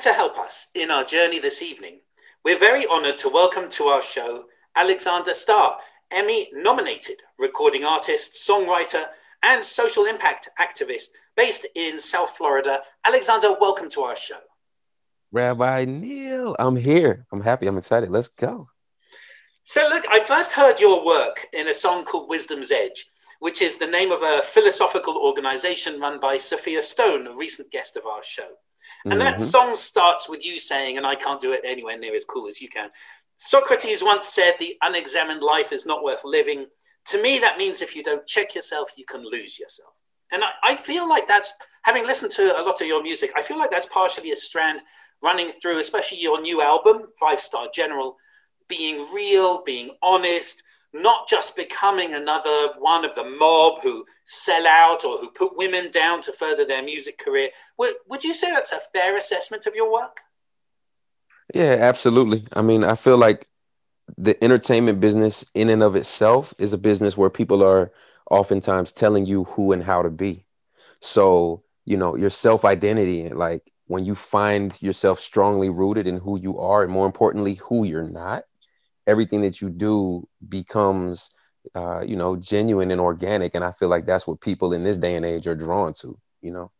To help us in our journey this evening, we're very honored to welcome to our show Alexander Starr, Emmy nominated recording artist, songwriter, and social impact activist based in South Florida. Alexander, welcome to our show. Rabbi Neil, I'm here. I'm happy. I'm excited. Let's go. So, look, I first heard your work in a song called Wisdom's Edge, which is the name of a philosophical organization run by Sophia Stone, a recent guest of our show. And mm-hmm. that song starts with you saying, and I can't do it anywhere near as cool as you can. Socrates once said, The unexamined life is not worth living. To me, that means if you don't check yourself, you can lose yourself. And I, I feel like that's, having listened to a lot of your music, I feel like that's partially a strand running through, especially your new album, Five Star General, being real, being honest, not just becoming another one of the mob who sell out or who put women down to further their music career. Would, would you say that's a fair assessment of your work? Yeah, absolutely. I mean, I feel like the entertainment business, in and of itself, is a business where people are oftentimes telling you who and how to be. So, you know, your self identity, like when you find yourself strongly rooted in who you are, and more importantly, who you're not, everything that you do becomes uh, you know genuine and organic and i feel like that's what people in this day and age are drawn to you know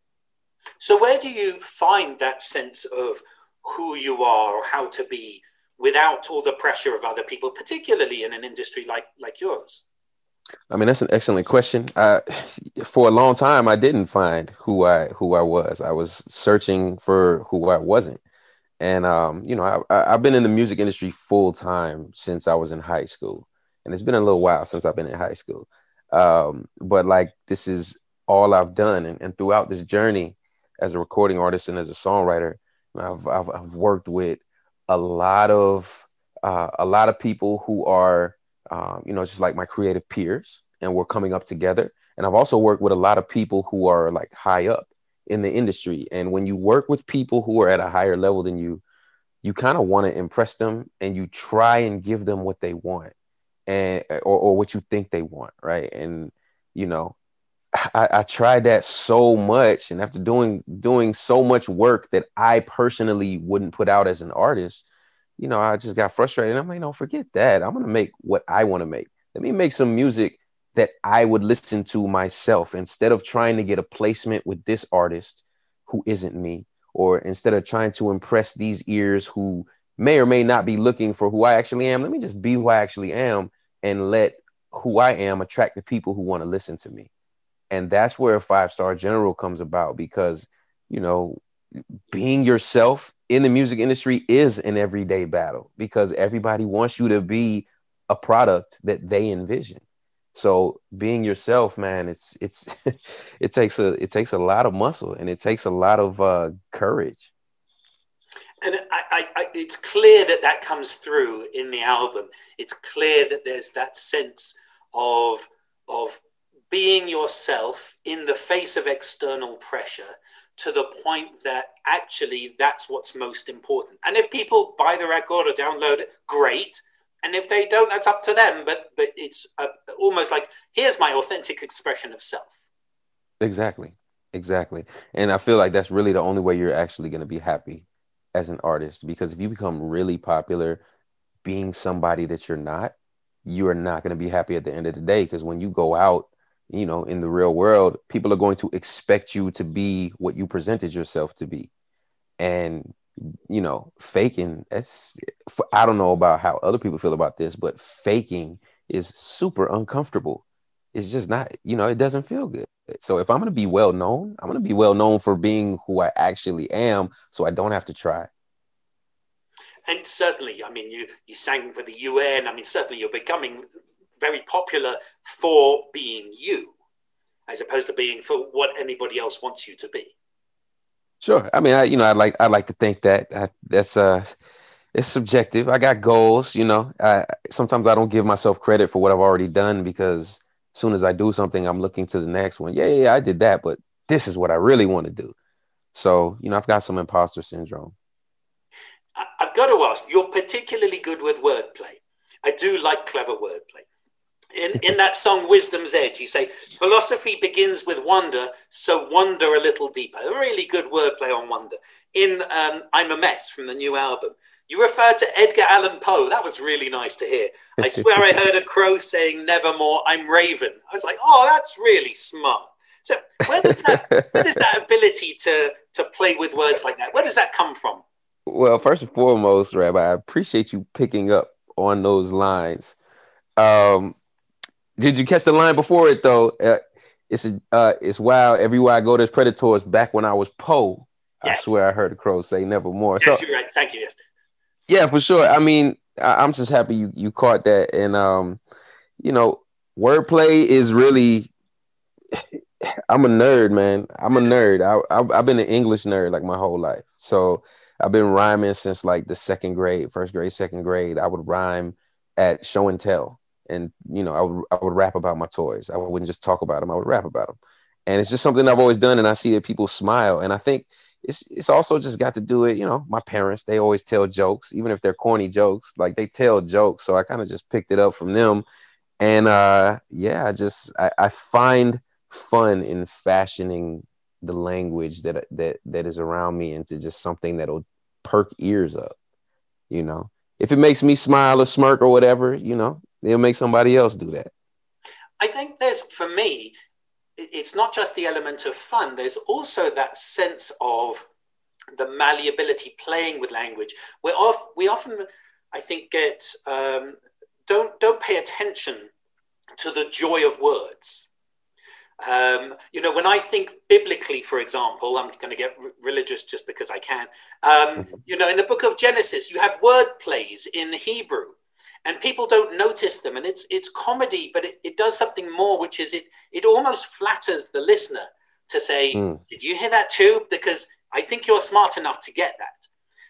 so where do you find that sense of who you are or how to be without all the pressure of other people particularly in an industry like like yours I mean that's an excellent question. Uh, for a long time, I didn't find who I who I was. I was searching for who I wasn't, and um, you know, I, have been in the music industry full time since I was in high school, and it's been a little while since I've been in high school. Um, but like this is all I've done, and, and throughout this journey as a recording artist and as a songwriter, I've I've, I've worked with a lot of uh, a lot of people who are um, you know just like my creative peers, and we're coming up together. And I've also worked with a lot of people who are like high up in the industry. And when you work with people who are at a higher level than you, you kind of want to impress them and you try and give them what they want and or, or what you think they want, right? And you know, I, I tried that so much, and after doing doing so much work that I personally wouldn't put out as an artist, you know, I just got frustrated. I'm like, no, forget that. I'm gonna make what I want to make. Let me make some music that I would listen to myself instead of trying to get a placement with this artist who isn't me, or instead of trying to impress these ears who may or may not be looking for who I actually am. Let me just be who I actually am and let who I am attract the people who want to listen to me. And that's where a five star general comes about because, you know, being yourself in the music industry is an everyday battle because everybody wants you to be a product that they envision so being yourself man it's it's it takes a it takes a lot of muscle and it takes a lot of uh, courage. And I, I, I, it's clear that that comes through in the album. It's clear that there's that sense of of being yourself in the face of external pressure to the point that actually that's what's most important. And if people buy the record or download it great and if they don't that's up to them. But but it's a, almost like here's my authentic expression of self. Exactly. Exactly. And i feel like that's really the only way you're actually going to be happy as an artist because if you become really popular being somebody that you're not you are not going to be happy at the end of the day. Because when you go out you know in the real world people are going to expect you to be what you presented yourself to be. And you know, faking, that's, I don't know about how other people feel about this, but faking is super uncomfortable. It's just not, you know, it doesn't feel good. So if I'm going to be well known, I'm going to be well known for being who I actually am so I don't have to try. And certainly, I mean, you, you sang for the UN. I mean, certainly you're becoming very popular for being you as opposed to being for what anybody else wants you to be. Sure. I mean, I you know, I like I like to think that I, that's uh it's subjective. I got goals, you know. I sometimes I don't give myself credit for what I've already done because as soon as I do something, I'm looking to the next one. Yeah, yeah, I did that, but this is what I really want to do. So, you know, I've got some imposter syndrome. I've got to ask, you're particularly good with wordplay. I do like clever wordplay. In, in that song Wisdom's Edge, you say, philosophy begins with wonder, so wonder a little deeper. A really good wordplay on wonder. In um, I'm a Mess from the new album, you referred to Edgar Allan Poe. That was really nice to hear. I swear I heard a crow saying, Nevermore, I'm Raven. I was like, oh, that's really smart. So where does that, where does that ability to, to play with words like that, where does that come from? Well, first and foremost, Rabbi, I appreciate you picking up on those lines. Um, did you catch the line before it though? Uh, it's a, uh, it's wild. Everywhere I go, there's predators. Back when I was Poe, yes. I swear I heard a crow say "nevermore." Yes, so, you're right. Thank you. Yeah, for sure. I mean, I, am just happy you you caught that, and um, you know, wordplay is really. I'm a nerd, man. I'm a nerd. I, I I've been an English nerd like my whole life. So I've been rhyming since like the second grade, first grade, second grade. I would rhyme at show and tell, and you know, I would I would rap about my toys. I wouldn't just talk about them. I would rap about them, and it's just something I've always done. And I see that people smile, and I think it's it's also just got to do it. You know, my parents they always tell jokes, even if they're corny jokes. Like they tell jokes, so I kind of just picked it up from them, and uh, yeah, I just I, I find fun in fashioning the language that that that is around me into just something that'll perk ears up. You know, if it makes me smile or smirk or whatever, you know, it'll make somebody else do that. I think there's for me, it's not just the element of fun. There's also that sense of the malleability, playing with language. We're off, we often, I think, get um, don't don't pay attention to the joy of words. Um, you know, when I think biblically, for example, I'm going to get r- religious just because I can. Um, mm-hmm. you know, in the book of Genesis, you have word plays in Hebrew, and people don't notice them. And it's it's comedy, but it, it does something more, which is it it almost flatters the listener to say, mm. "Did you hear that too?" Because I think you're smart enough to get that.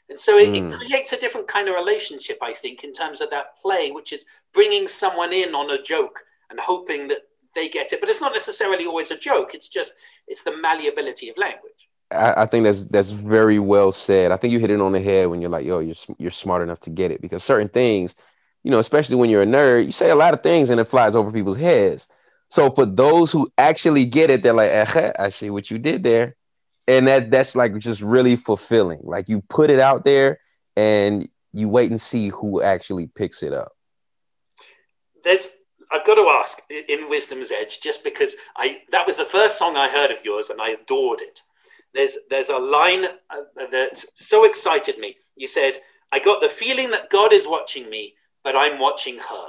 And so it, mm. it, creates a different kind of relationship, I think, in terms of that play, which is bringing someone in on a joke and hoping that they get it. But it's not necessarily always a joke. It's just it's the malleability of language. I, I think that's that's very well said. I think you hit it on the head when you're like, "Yo, you're you're smart enough to get it," because certain things, you know, especially when you're a nerd, you say a lot of things and it flies over people's heads. So for those who actually get it, they're like, "I see what you did there," and that that's like just really fulfilling. Like you put it out there and you wait and see who actually picks it up. There's I've got to ask in Wisdom's Edge, just because I that was the first song I heard of yours and I adored it. There's there's a line uh, that so excited me. You said, "I got the feeling that God is watching me, but I'm watching her."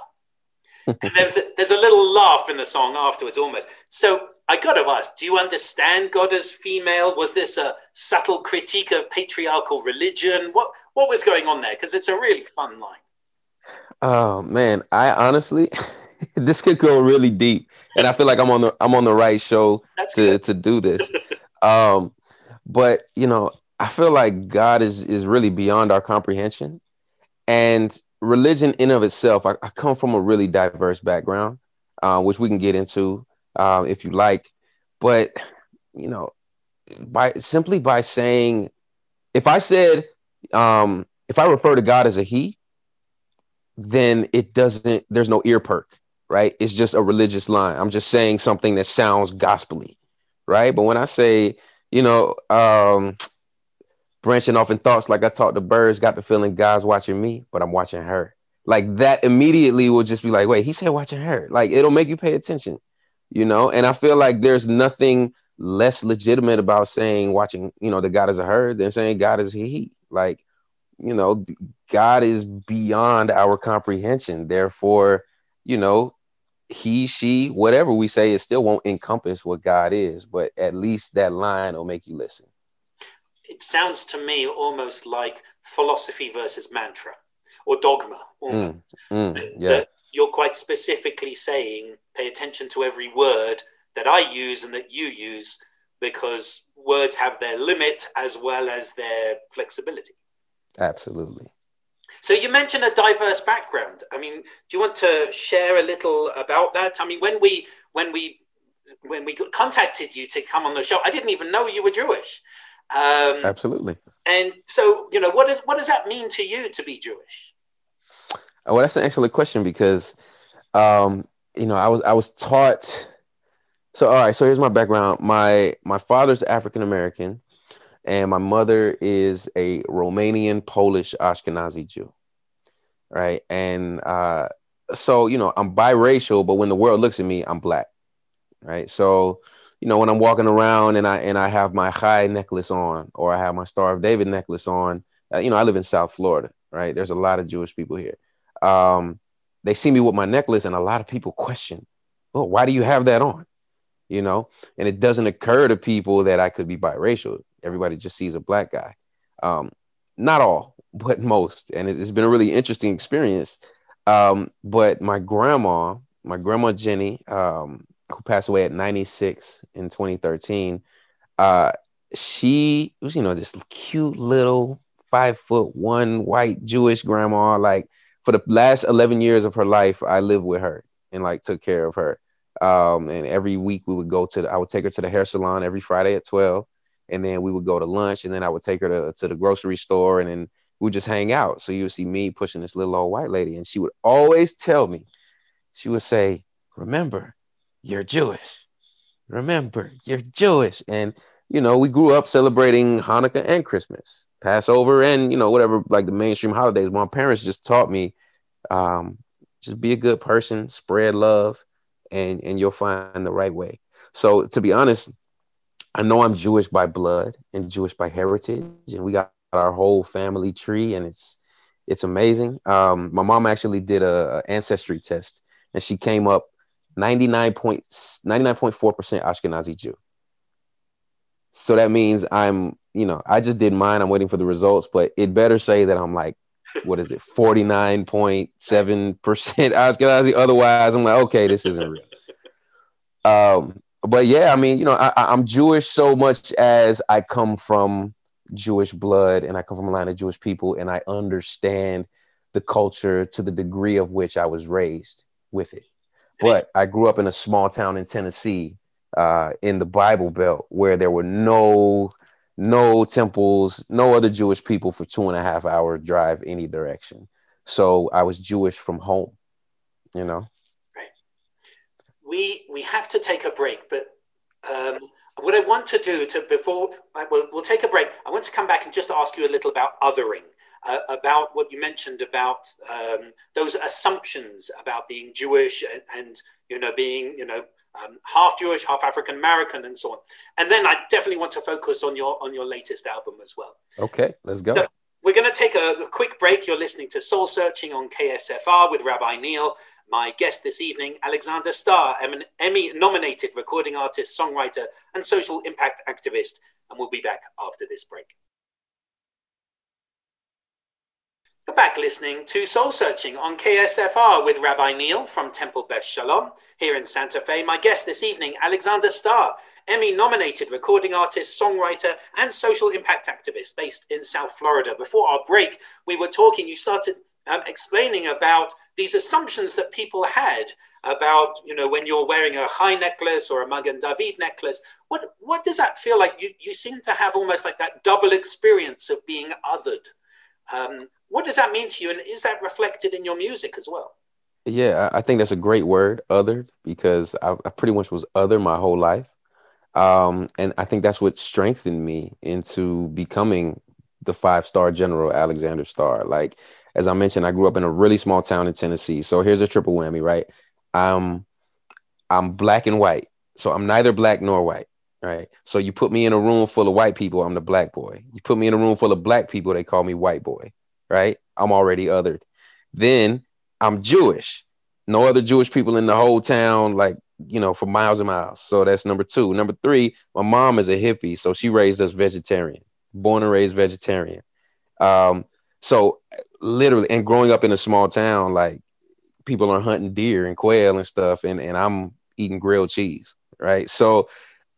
and there's a, there's a little laugh in the song afterwards, almost. So I got to ask: Do you understand God as female? Was this a subtle critique of patriarchal religion? What what was going on there? Because it's a really fun line. Oh man, I honestly. this could go really deep, and I feel like I'm on the I'm on the right show That's to good. to do this. um, but you know, I feel like God is is really beyond our comprehension, and religion in of itself. I, I come from a really diverse background, uh, which we can get into uh, if you like, but you know, by simply by saying, if I said, um, if I refer to God as a He, then it doesn't. There's no ear perk right? It's just a religious line. I'm just saying something that sounds gospelly, right? But when I say, you know, um, branching off in thoughts, like I talked to birds, got the feeling God's watching me, but I'm watching her. Like that immediately will just be like, wait, he said watching her. Like it'll make you pay attention, you know? And I feel like there's nothing less legitimate about saying watching, you know, the God is a her than saying God is he. Like, you know, God is beyond our comprehension. Therefore, you know, he, she, whatever we say, it still won't encompass what God is, but at least that line will make you listen. It sounds to me almost like philosophy versus mantra or dogma. Mm, mm, yeah. That you're quite specifically saying, pay attention to every word that I use and that you use, because words have their limit as well as their flexibility. Absolutely. So you mentioned a diverse background. I mean, do you want to share a little about that? I mean, when we when we when we contacted you to come on the show, I didn't even know you were Jewish. Um, Absolutely. And so, you know, what does what does that mean to you to be Jewish? Well, that's an excellent question because, um, you know, I was I was taught. So, all right. So here's my background. My my father's African American, and my mother is a Romanian Polish Ashkenazi Jew. Right, and uh, so you know, I'm biracial, but when the world looks at me, I'm black. Right, so you know, when I'm walking around and I and I have my Chai necklace on, or I have my Star of David necklace on, uh, you know, I live in South Florida, right? There's a lot of Jewish people here. Um, they see me with my necklace, and a lot of people question, "Oh, why do you have that on?" You know, and it doesn't occur to people that I could be biracial. Everybody just sees a black guy. Um, not all, but most, and it's been a really interesting experience. Um, but my grandma, my grandma Jenny, um, who passed away at 96 in 2013, uh, she was, you know, this cute little five foot one white Jewish grandma. Like for the last 11 years of her life, I lived with her and like took care of her. Um, and every week we would go to, the, I would take her to the hair salon every Friday at 12. And then we would go to lunch and then I would take her to, to the grocery store and then we would just hang out. So you would see me pushing this little old white lady. And she would always tell me, she would say, remember, you're Jewish. Remember, you're Jewish. And, you know, we grew up celebrating Hanukkah and Christmas, Passover, and, you know, whatever, like the mainstream holidays. My parents just taught me um, just be a good person, spread love, and, and you'll find the right way. So, to be honest, I know I'm Jewish by blood and Jewish by heritage, and we got our whole family tree, and it's it's amazing. Um, my mom actually did a, a ancestry test, and she came up 99.4% Ashkenazi Jew. So that means I'm, you know, I just did mine. I'm waiting for the results, but it better say that I'm like, what is it, 49.7% Ashkenazi. Otherwise, I'm like, okay, this isn't real. Um, but yeah, I mean, you know, I, I'm Jewish so much as I come from Jewish blood and I come from a line of Jewish people and I understand the culture to the degree of which I was raised with it. But I grew up in a small town in Tennessee, uh, in the Bible Belt, where there were no no temples, no other Jewish people for two and a half hour drive any direction. So I was Jewish from home, you know. Right. We we have to take a break, but um, what I want to do to before we'll, we'll take a break. I want to come back and just ask you a little about othering uh, about what you mentioned about um, those assumptions about being Jewish and, and you know being you know um, half Jewish, half African American, and so on. And then I definitely want to focus on your on your latest album as well. Okay, let's go. So we're going to take a, a quick break. You're listening to Soul Searching on KSFR with Rabbi Neil. My guest this evening, Alexander Starr, Emmy nominated recording artist, songwriter, and social impact activist. And we'll be back after this break. You're back listening to Soul Searching on KSFR with Rabbi Neil from Temple Beth Shalom here in Santa Fe. My guest this evening, Alexander Starr, Emmy nominated recording artist, songwriter, and social impact activist based in South Florida. Before our break, we were talking, you started um, explaining about these assumptions that people had about, you know, when you're wearing a Chai necklace or a Magen David necklace. What, what does that feel like? You, you seem to have almost like that double experience of being othered. Um, what does that mean to you? And is that reflected in your music as well? Yeah, I think that's a great word, othered, because I, I pretty much was other my whole life. Um, and I think that's what strengthened me into becoming the five star general Alexander Starr. Like, as I mentioned, I grew up in a really small town in Tennessee. So here's a triple whammy, right? I'm I'm black and white. So I'm neither black nor white, right? So you put me in a room full of white people, I'm the black boy. You put me in a room full of black people, they call me white boy right? I'm already othered. Then I'm Jewish. No other Jewish people in the whole town, like, you know, for miles and miles. So that's number two. Number three, my mom is a hippie. So she raised us vegetarian, born and raised vegetarian. Um, so literally, and growing up in a small town, like people are hunting deer and quail and stuff, and, and I'm eating grilled cheese, right? So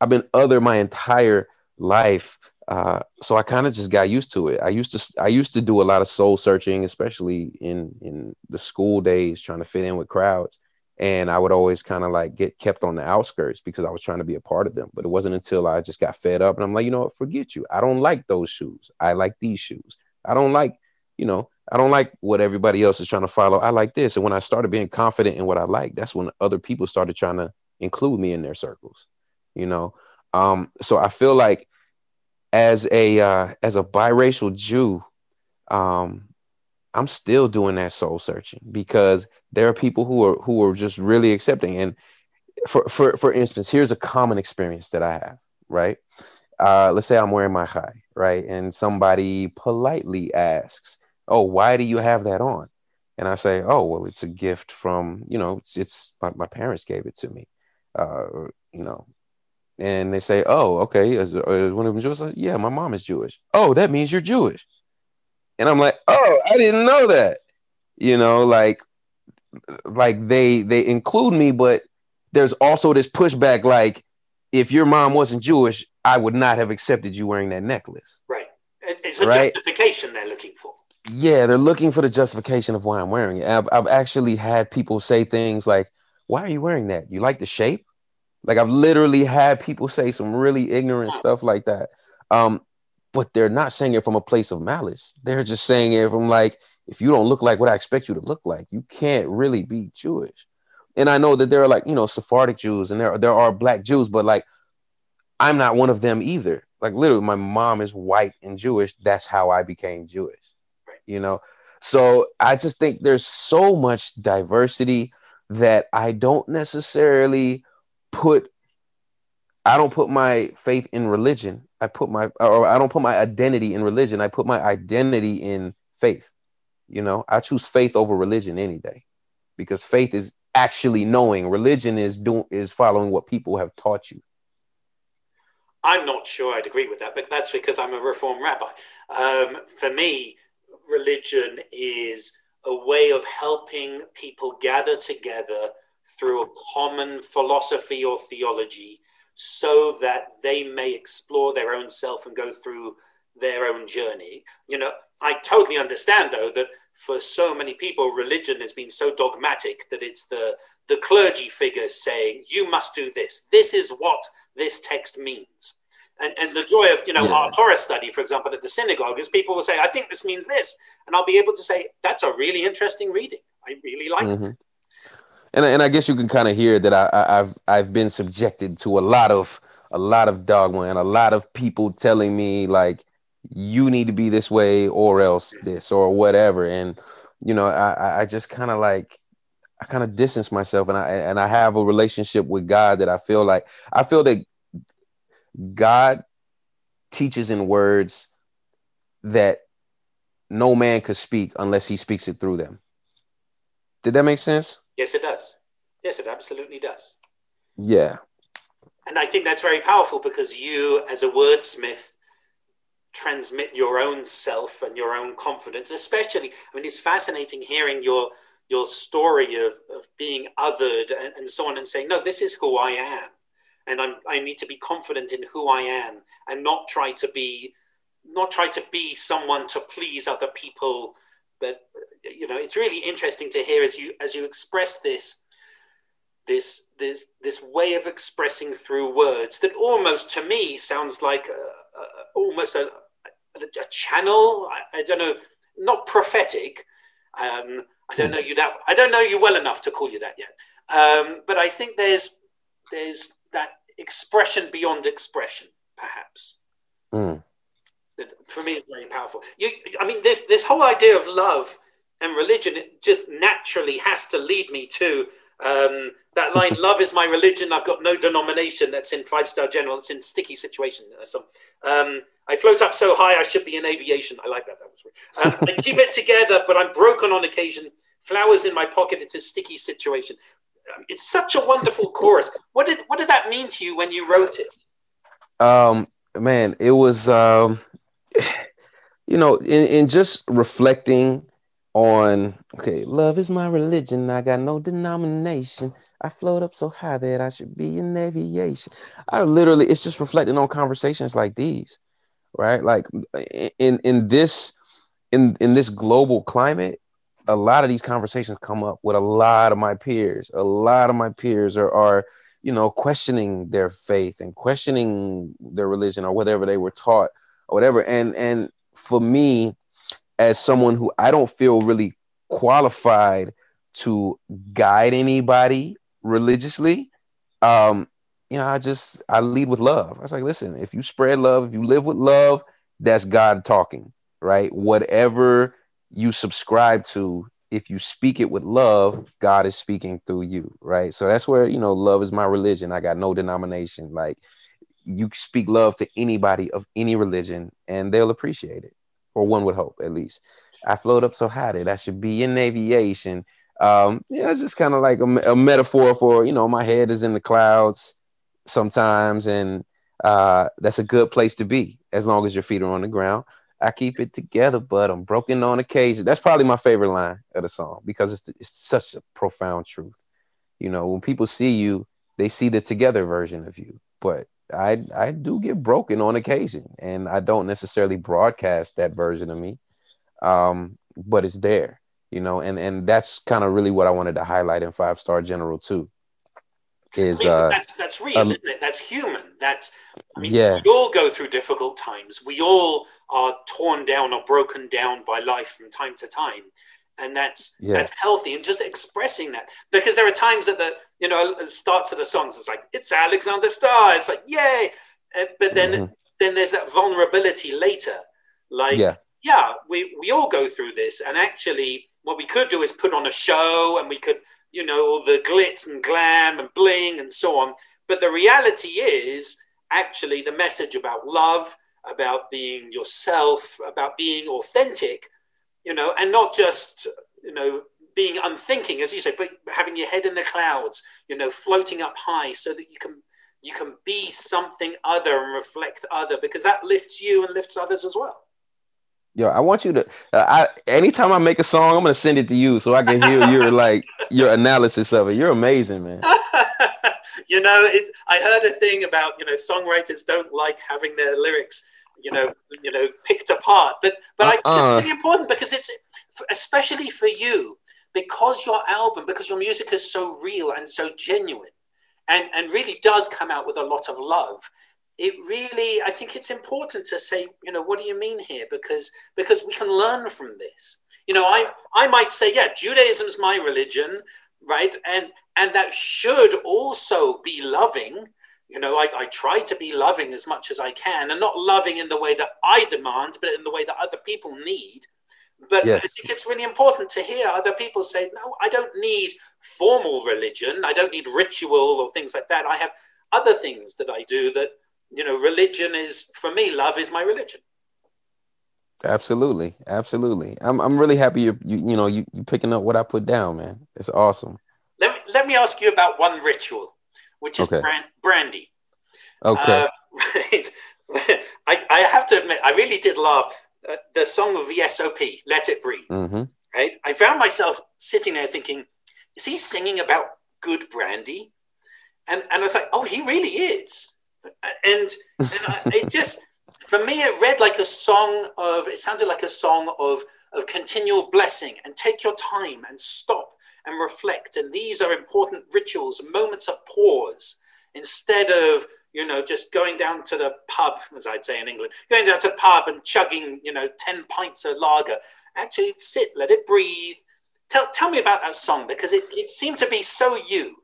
I've been other my entire life. Uh, so I kind of just got used to it. I used to I used to do a lot of soul searching, especially in in the school days, trying to fit in with crowds. And I would always kind of like get kept on the outskirts because I was trying to be a part of them. But it wasn't until I just got fed up and I'm like, you know what, forget you. I don't like those shoes. I like these shoes. I don't like, you know, I don't like what everybody else is trying to follow. I like this. And when I started being confident in what I like, that's when other people started trying to include me in their circles, you know. Um, so I feel like as a uh, as a biracial Jew, um, I'm still doing that soul searching because there are people who are who are just really accepting. And for for for instance, here's a common experience that I have. Right, uh, let's say I'm wearing my chai, right, and somebody politely asks, "Oh, why do you have that on?" And I say, "Oh, well, it's a gift from you know, it's it's my, my parents gave it to me." Uh, you know, and they say, "Oh, okay, is, is one of them Jewish?" Like, yeah, my mom is Jewish. Oh, that means you're Jewish. And I'm like, "Oh, I didn't know that." You know, like, like they they include me, but there's also this pushback. Like, if your mom wasn't Jewish, I would not have accepted you wearing that necklace. Right. It's a right? justification they're looking for. Yeah, they're looking for the justification of why I'm wearing it. I've, I've actually had people say things like, "Why are you wearing that? You like the shape?" Like I've literally had people say some really ignorant stuff like that. Um, but they're not saying it from a place of malice. They're just saying it from like, if you don't look like what I expect you to look like, you can't really be Jewish. And I know that there are like, you know, Sephardic Jews and there, there are black Jews, but like I'm not one of them either. Like literally, my mom is white and Jewish. That's how I became Jewish. You know? So I just think there's so much diversity that I don't necessarily put I don't put my faith in religion. I put my or I don't put my identity in religion. I put my identity in faith. You know, I choose faith over religion any day because faith is actually knowing. Religion is doing is following what people have taught you. I'm not sure I'd agree with that, but that's because I'm a reform rabbi. Um, for me, religion is a way of helping people gather together through a common philosophy or theology so that they may explore their own self and go through their own journey. You know, I totally understand though that for so many people, religion has been so dogmatic that it's the the clergy figures saying, "You must do this. This is what this text means." And, and the joy of you know yeah. our Torah study, for example, at the synagogue, is people will say, "I think this means this," and I'll be able to say, "That's a really interesting reading. I really like mm-hmm. it." And and I guess you can kind of hear that I, I have I've been subjected to a lot of a lot of dogma and a lot of people telling me like you need to be this way or else this or whatever and you know I I just kind of like I kind of distance myself and I and I have a relationship with God that I feel like I feel that God teaches in words that no man could speak unless he speaks it through them. Did that make sense? Yes, it does. Yes, it absolutely does. Yeah. And I think that's very powerful because you, as a wordsmith, transmit your own self and your own confidence. Especially, I mean, it's fascinating hearing your your story of, of being othered and, and so on, and saying, "No, this is who I am, and I'm, I need to be confident in who I am, and not try to be, not try to be someone to please other people." But you know, it's really interesting to hear as you as you express this this this this way of expressing through words that almost to me sounds like a, a, almost a, a channel. I, I, don't know, not prophetic. Um, I don't hmm. know you that. I don't know you well enough to call you that yet. Um, but I think there's there's that expression beyond expression, perhaps. Mm. That for me is very powerful. You, I mean, this this whole idea of love and religion it just naturally has to lead me to um, that line love is my religion. I've got no denomination that's in five star general. It's in sticky situation. Uh, so um, i float up so high i should be in aviation. I like that. That was weird. Um, i keep it together but i'm broken on occasion. Flowers in my pocket. It's a sticky situation. Um, it's such a wonderful chorus. What did what did that mean to you when you wrote it? Um man it was um you know in, in just reflecting on okay, love is my religion. I got no denomination. I float up so high that I should be in aviation. I literally, it's just reflecting on conversations like these, right? Like in in this in in this global climate, a lot of these conversations come up with a lot of my peers. A lot of my peers are are you know questioning their faith and questioning their religion or whatever they were taught or whatever. And and for me, as someone who I don't feel really qualified to guide anybody religiously, um, you know, I just I lead with love. I was like, listen, if you spread love, if you live with love, that's God talking, right? Whatever you subscribe to, if you speak it with love, God is speaking through you, right? So that's where you know love is my religion. I got no denomination. Like you speak love to anybody of any religion, and they'll appreciate it or one would hope at least. I float up so high that I should be in aviation. Um, yeah, it's just kind of like a, a, metaphor for you know my head is in the clouds sometimes, and uh, that's a good place to be as long as your feet are on the ground. I keep it together, but I'm broken on occasion. That's probably my favorite line of the song because it's it's such a profound truth. You know, when people see you, they see the together version of you, but I I do get broken on occasion, and I don't necessarily broadcast that version of me, um, but it's there, you know, and and that's kind of really what I wanted to highlight in Five Star General too. Is I mean, uh, that's, that's real, um, That's human. That's I mean, yeah. We all go through difficult times. We all are torn down or broken down by life from time to time and that's yeah. that's healthy and just expressing that because there are times that the you know starts of the songs it's like it's alexander Starr it's like yay uh, but then mm-hmm. then there's that vulnerability later like yeah. yeah we we all go through this and actually what we could do is put on a show and we could you know all the glitz and glam and bling and so on but the reality is actually the message about love about being yourself about being authentic you know, and not just, you know, being unthinking, as you say, but having your head in the clouds, you know, floating up high so that you can you can be something other and reflect other because that lifts you and lifts others as well. Yo, I want you to. Uh, I anytime I make a song, I'm gonna send it to you so I can hear your like your analysis of it. You're amazing, man. you know, it. I heard a thing about you know songwriters don't like having their lyrics you know, you know, picked apart. But but uh, I, it's really important because it's especially for you because your album, because your music is so real and so genuine, and and really does come out with a lot of love. It really, I think it's important to say, you know, what do you mean here? Because because we can learn from this. You know, I I might say, yeah, Judaism's my religion, right? And and that should also be loving you know, I, I try to be loving as much as I can and not loving in the way that I demand, but in the way that other people need. But yes. I think it's really important to hear other people say, no, I don't need formal religion. I don't need ritual or things like that. I have other things that I do that, you know, religion is, for me, love is my religion. Absolutely. Absolutely. I'm, I'm really happy you, you, you know, you, you picking up what I put down, man. It's awesome. Let me, let me ask you about one ritual which is okay. brand, brandy. Okay. Uh, I, I have to admit, I really did love uh, the song of VSOP, Let It Breathe. Mm-hmm. Right? I found myself sitting there thinking, is he singing about good brandy? And, and I was like, oh, he really is. And, and I, it just, for me, it read like a song of, it sounded like a song of, of continual blessing and take your time and stop and reflect. And these are important rituals, moments of pause, instead of you know just going down to the pub, as I'd say in England, going down to pub and chugging you know ten pints of lager. Actually, sit, let it breathe. Tell tell me about that song because it, it seemed to be so you.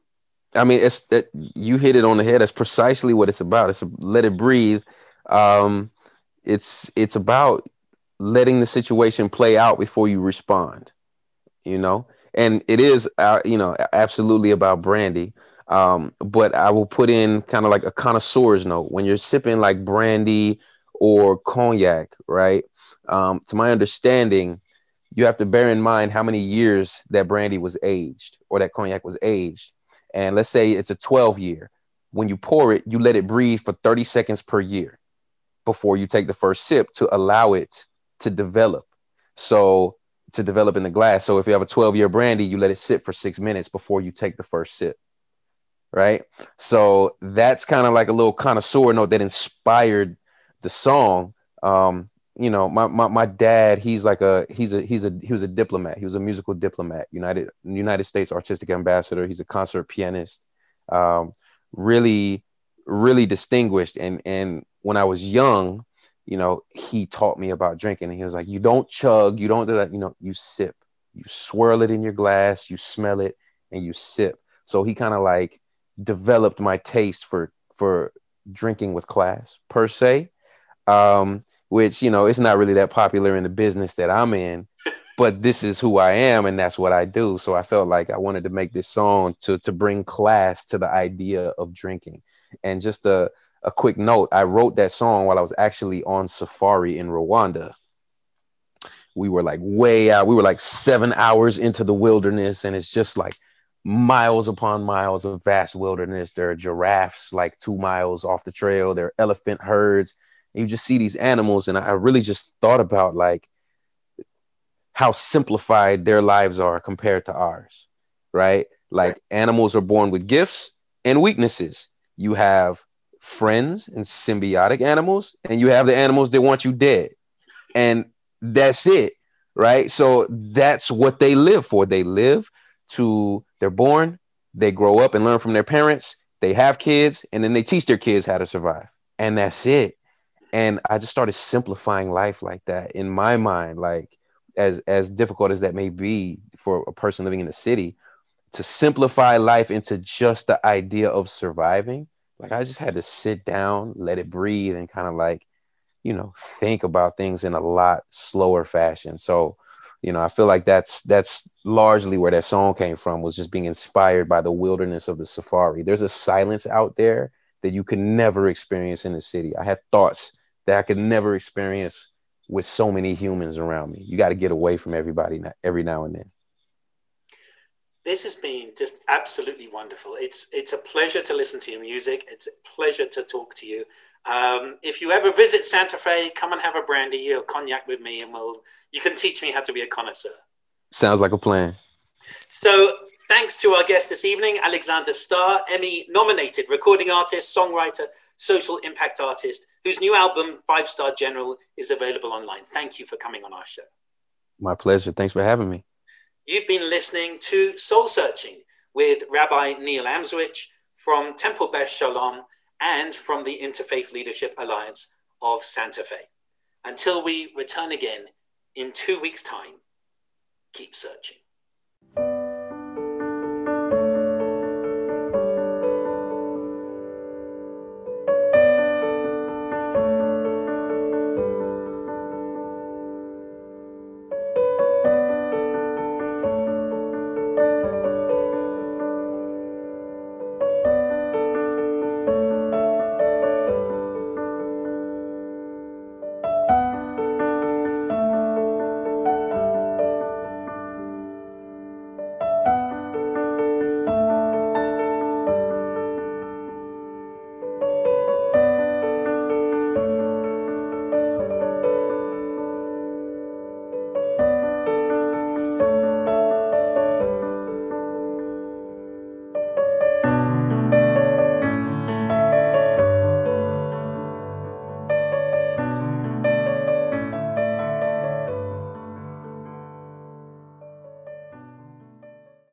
I mean, it's that you hit it on the head. That's precisely what it's about. It's a, let it breathe. Um, it's it's about letting the situation play out before you respond. You know, and it is uh, you know absolutely about brandy um, but i will put in kind of like a connoisseur's note when you're sipping like brandy or cognac right um, to my understanding you have to bear in mind how many years that brandy was aged or that cognac was aged and let's say it's a 12 year when you pour it you let it breathe for 30 seconds per year before you take the first sip to allow it to develop so to develop in the glass. So if you have a 12 year brandy, you let it sit for six minutes before you take the first sip. Right. So that's kind of like a little connoisseur note that inspired the song. Um, you know, my, my, my dad, he's like a, he's a, he's a, he was a diplomat. He was a musical diplomat, United, United States artistic ambassador. He's a concert pianist. Um, really, really distinguished. And, and when I was young, you know, he taught me about drinking. And he was like, you don't chug, you don't do that, you know, you sip, you swirl it in your glass, you smell it, and you sip. So he kind of like developed my taste for for drinking with class per se. Um, which, you know, it's not really that popular in the business that I'm in, but this is who I am and that's what I do. So I felt like I wanted to make this song to to bring class to the idea of drinking. And just a a quick note I wrote that song while I was actually on safari in Rwanda. We were like way out, we were like seven hours into the wilderness, and it's just like miles upon miles of vast wilderness. There are giraffes like two miles off the trail, there are elephant herds. And you just see these animals, and I really just thought about like how simplified their lives are compared to ours, right? Like animals are born with gifts and weaknesses. You have friends and symbiotic animals, and you have the animals that want you dead. And that's it, right? So that's what they live for. They live to, they're born, they grow up and learn from their parents, they have kids, and then they teach their kids how to survive. And that's it. And I just started simplifying life like that in my mind, like as as difficult as that may be for a person living in the city, to simplify life into just the idea of surviving like I just had to sit down, let it breathe, and kind of like, you know, think about things in a lot slower fashion. So, you know, I feel like that's that's largely where that song came from was just being inspired by the wilderness of the safari. There's a silence out there that you can never experience in the city. I had thoughts that I could never experience with so many humans around me. You got to get away from everybody every now and then this has been just absolutely wonderful. It's it's a pleasure to listen to your music. It's a pleasure to talk to you. Um, if you ever visit Santa Fe, come and have a brandy or cognac with me, and we'll you can teach me how to be a connoisseur. Sounds like a plan. So thanks to our guest this evening, Alexander Starr, Emmy nominated recording artist, songwriter, social impact artist, whose new album Five Star General is available online. Thank you for coming on our show. My pleasure. Thanks for having me. You've been listening to Soul Searching with Rabbi Neil Amswych from Temple Beth Shalom and from the Interfaith Leadership Alliance of Santa Fe. Until we return again in two weeks' time, keep searching.